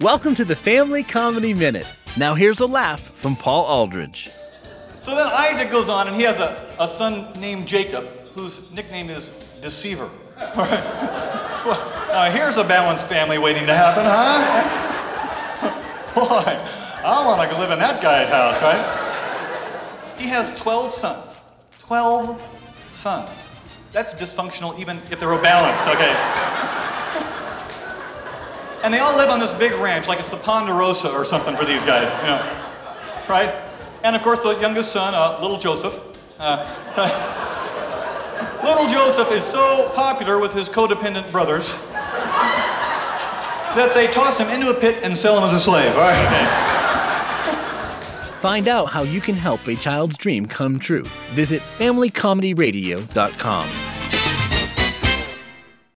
Welcome to the Family Comedy Minute. Now here's a laugh from Paul Aldridge. So then Isaac goes on and he has a, a son named Jacob whose nickname is Deceiver. Now uh, here's a balanced family waiting to happen, huh? Boy, I want to live in that guy's house, right? He has 12 sons. 12 sons. That's dysfunctional even if they're balanced, okay? And they all live on this big ranch, like it's the Ponderosa or something for these guys, you know. Right? And of course, the youngest son, uh, little Joseph. Uh, little Joseph is so popular with his codependent brothers that they toss him into a pit and sell him as a slave. All right. Find out how you can help a child's dream come true. Visit FamilyComedyRadio.com.